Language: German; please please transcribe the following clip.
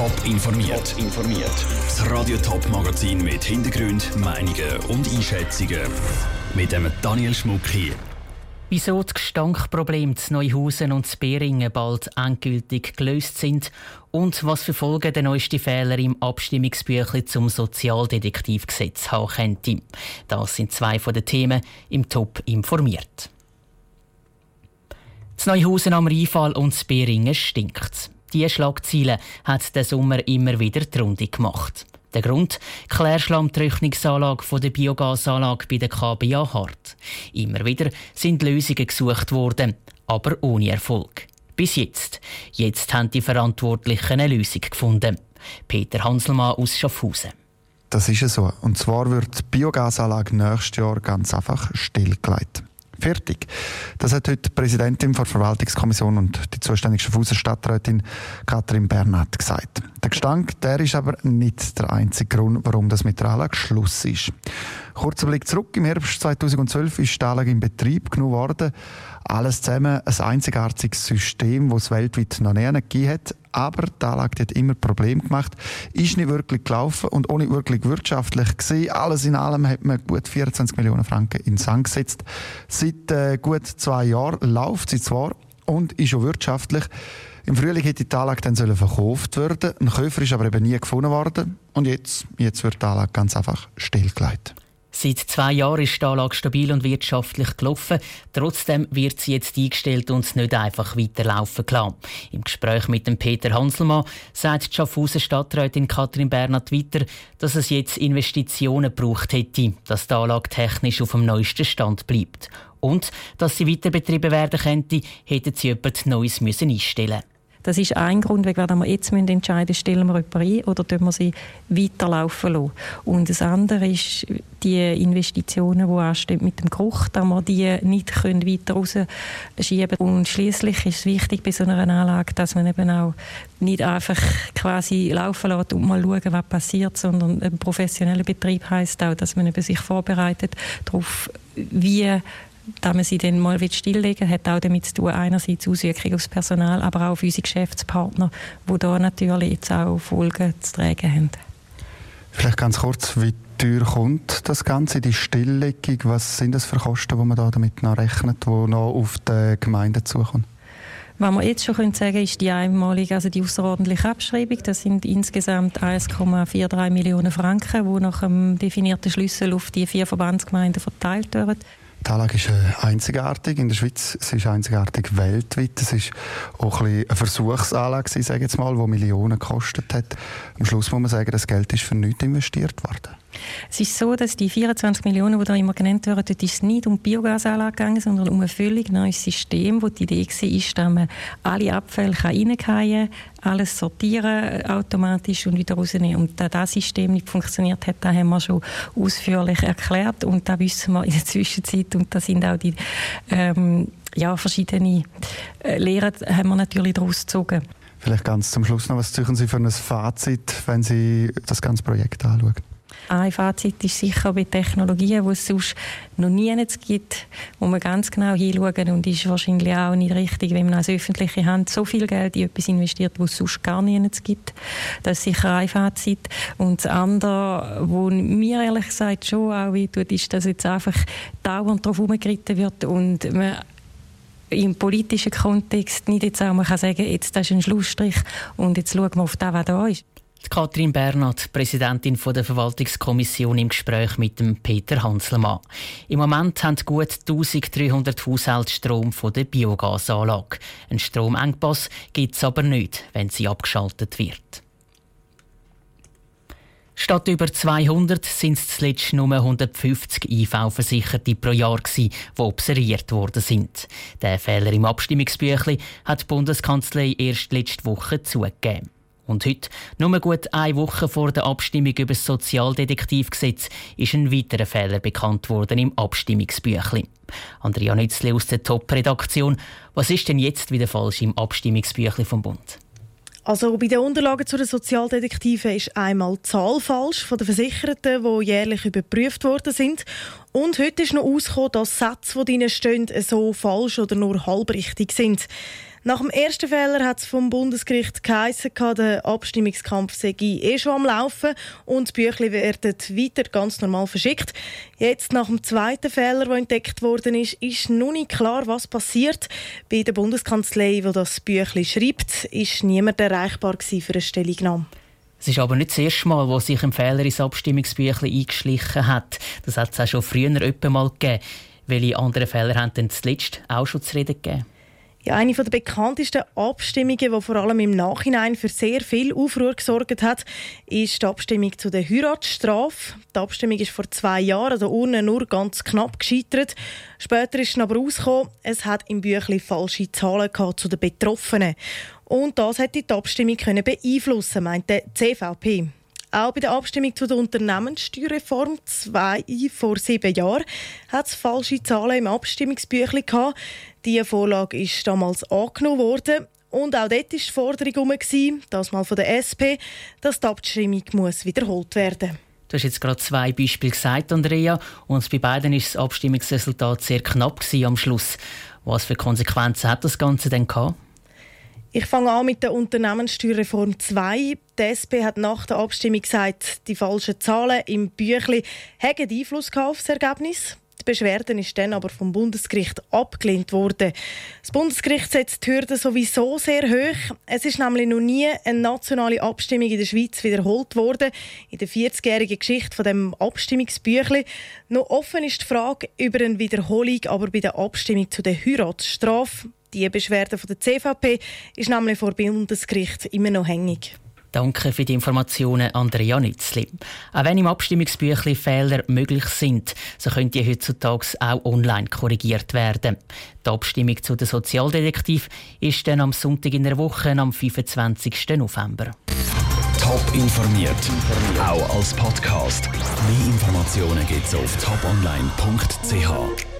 Top informiert. informiert. Das Radio Top Magazin mit Hintergrund, Meinungen und Einschätzungen mit dem Daniel Schmuck hier. Wieso das Gestankproblem zu Neuhausen und zu Beringen bald endgültig gelöst sind und was für Folgen der neueste Fehler im Abstimmungsbüchlein zum Sozialdetektivgesetz haben könnte. Das sind zwei von den Themen im Top informiert. Z Neuhausen am Rheinfall und zu Beringen stinkt. Diese Schlagziele hat der Sommer immer wieder die Runde gemacht. Der Grund? Klärschlammtrocknungsanlage der Biogasanlage bei der KBA Hart. Immer wieder sind Lösungen gesucht worden, aber ohne Erfolg. Bis jetzt. Jetzt haben die Verantwortlichen eine Lösung gefunden. Peter Hanselmann aus Schaffhausen. Das ist es so. Und zwar wird die Biogasanlage nächstes Jahr ganz einfach stillgelegt. Fertig. Das hat heute die Präsidentin der Verwaltungskommission und die zuständige Schaffhauser Stadträtin Katrin Bernhard gesagt. Der Gestank, der ist aber nicht der einzige Grund, warum das mit der Anlage Schluss ist. Kurzer Blick zurück. Im Herbst 2012 ist die Anlage in Betrieb genommen worden. Alles zusammen ein einzigartiges System, das es weltweit noch nie gegeben hat. Aber die Anlage hat immer Probleme gemacht, ist nicht wirklich gelaufen und auch nicht wirklich wirtschaftlich gesehen. Alles in allem hat man gut 24 Millionen Franken in Sand gesetzt. Seit äh, gut zwei Jahren läuft sie zwar und ist auch wirtschaftlich. Im Frühling hätte die Anlage dann verkauft werden. Ein Käufer ist aber eben nie gefunden worden. Und jetzt, jetzt wird die Anlage ganz einfach stillgelegt. Seit zwei Jahren ist die Anlage stabil und wirtschaftlich gelaufen. Trotzdem wird sie jetzt eingestellt und nicht einfach weiterlaufen gelassen. Im Gespräch mit dem Peter Hanselmann sagt die Schaffhausen Stadträtin Katrin Bernhard weiter, dass es jetzt Investitionen gebraucht hätte, dass die Anlage technisch auf dem neuesten Stand bleibt. Und dass sie weiter betrieben werden könnte, hätten sie etwas Neues einstellen müssen. Das ist ein Grund, weswegen wir jetzt entscheiden müssen, stellen wir jemanden ein oder tun wir sie weiterlaufen lassen. Und das andere ist die Investitionen, die anstehen mit dem Geruch, dass wir die nicht können weiter rausschieben können. Und schließlich ist es wichtig bei so einer Anlage, dass man eben auch nicht einfach quasi laufen lässt und mal schauen, was passiert, sondern ein professioneller Betrieb heißt auch, dass man eben sich vorbereitet darauf, wie dass man sie dann mal stilllegen will, hat auch damit zu tun, einerseits Auswirkungen aufs Personal, aber auch auf unsere Geschäftspartner, die da natürlich jetzt auch Folgen zu tragen haben. Vielleicht ganz kurz, wie teuer kommt das Ganze, die Stilllegung? Was sind das für Kosten, die man da damit noch rechnet, die noch auf die Gemeinde zukommen? Was wir jetzt schon können sagen ist die einmalige, also die außerordentliche Abschreibung. Das sind insgesamt 1,43 Millionen Franken, die nach einem definierten Schlüssel auf die vier Verbandsgemeinden verteilt werden. Die Anlage ist äh, einzigartig in der Schweiz, sie ist einzigartig weltweit. Es ist auch ein eine Versuchsanlage, sage jetzt mal, die Millionen gekostet hat. Am Schluss muss man sagen, das Geld ist für nichts investiert worden. Es ist so, dass die 24 Millionen, die da immer genannt werden, dort ist es nicht um Biogasanlage gegangen, sondern um ein völlig neues System, wo die Idee war, ist, dass man alle Abfälle reingehen kann, alles sortieren automatisch und wieder rausnehmen. Und da das System nicht funktioniert hat, das haben wir schon ausführlich erklärt und da wissen wir in der Zwischenzeit und da sind auch die ähm, ja, verschiedene äh, Lehren haben wir natürlich daraus gezogen. Vielleicht ganz zum Schluss noch, was suchen Sie für ein Fazit, wenn Sie das ganze Projekt anschauen? Ein Fazit ist sicher bei Technologien, die es sonst noch nie gibt, wo man ganz genau hinschauen und ist wahrscheinlich auch nicht richtig, wenn man als öffentliche Hand so viel Geld in etwas investiert, wo es sonst gar nicht gibt. Das ist sicher ein Fazit. Und das andere, wo mir ehrlich gesagt schon auch tut, ist, dass jetzt einfach dauernd darauf herumgeritten wird und man im politischen Kontext nicht jetzt auch man kann sagen, jetzt das ist ein Schlussstrich und jetzt schauen wir auf das, was da ist. Katrin Bernhard, Präsidentin der Verwaltungskommission im Gespräch mit dem Peter Hanselmann. Im Moment haben gut 1300 Haushalte Strom von der Biogasanlage. Ein Stromengpass gibt es aber nicht, wenn sie abgeschaltet wird. Statt über 200 sind es zuletzt nur 150 IV-Versicherte pro Jahr, die observiert worden sind. Der Fehler im Abstimmungsbüchlein hat die Bundeskanzlei erst letzte Woche zugegeben. Und heute, nur gut eine Woche vor der Abstimmung über das Sozialdetektivgesetz, ist ein weiterer Fehler bekannt worden im Abstimmungsbüchlein. Andrea Nützli aus der Top-Redaktion. Was ist denn jetzt wieder falsch im Abstimmungsbüchlein vom Bund? Also bei den Unterlagen zu den Sozialdetektiven ist einmal die Zahl falsch von den Versicherten, die jährlich überprüft worden sind. Und heute ist noch ausgekommen, dass Sätze, die drinnen stehen, so falsch oder nur halbrichtig sind. Nach dem ersten Fehler hat es vom Bundesgericht geheißen, der Abstimmungskampf sei eh schon am Laufen und die Bücher werden weiter ganz normal verschickt. Jetzt, nach dem zweiten Fehler, der entdeckt worden ist, ist noch nicht klar, was passiert. Bei der Bundeskanzlei, die das Büchlein schreibt, ist niemand erreichbar für eine Stellungnahme. Es ist aber nicht das erste Mal, wo sich ein Fehler ins Abstimmungsbüchlein eingeschlichen hat. Das hat es auch schon früher mal gegeben. Welche anderen Fehler haben denn zuletzt auch schon zu reden gegeben? Ja, eine der bekanntesten Abstimmungen, die vor allem im Nachhinein für sehr viel Aufruhr gesorgt hat, ist die Abstimmung zu der Heiratsstrafe. Die Abstimmung ist vor zwei Jahren an der Urne nur ganz knapp gescheitert. Später ist es aber rausgekommen, es hat im Büchlein falsche Zahlen zu den Betroffenen. Und das hätte die Abstimmung beeinflussen, meint die CVP. Auch bei der Abstimmung zu der Unternehmenssteuerreform zwei vor sieben Jahren hat es falsche Zahlen im Abstimmungsbüchlein gehabt. Diese Vorlage ist damals angenommen worden. Und auch dort war die Forderung das mal von der SP, dass die Abstimmung muss wiederholt werden muss. Du hast jetzt gerade zwei Beispiele gesagt, Andrea, und bei beiden ist das Abstimmungsresultat sehr knapp am Schluss. Was für Konsequenzen hat das Ganze denn gehabt? Ich fange an mit der Unternehmenssteuerreform 2. Die SP hat nach der Abstimmung gesagt, die falschen Zahlen im Büchli hätten Einfluss auf das Ergebnis. Die Beschwerde ist dann aber vom Bundesgericht abgelehnt worden. Das Bundesgericht setzt die Hürden sowieso sehr hoch. Es ist nämlich noch nie eine nationale Abstimmung in der Schweiz wiederholt worden. In der 40-jährigen Geschichte von dem Abstimmungsbüchli. Noch offen ist die Frage über eine Wiederholung, aber bei der Abstimmung zu der Heiratsstrafe die Beschwerde von der CVP ist nämlich vor Bundesgericht immer noch hängig. Danke für die Informationen, Andrea Nützli. Auch wenn im Abstimmungsbüchlein Fehler möglich sind, so können die heutzutage auch online korrigiert werden. Die Abstimmung zu den Sozialdetektiv ist dann am Sonntag in der Woche, am 25. November. Top informiert, auch als Podcast. Mehr Informationen gibt es auf toponline.ch.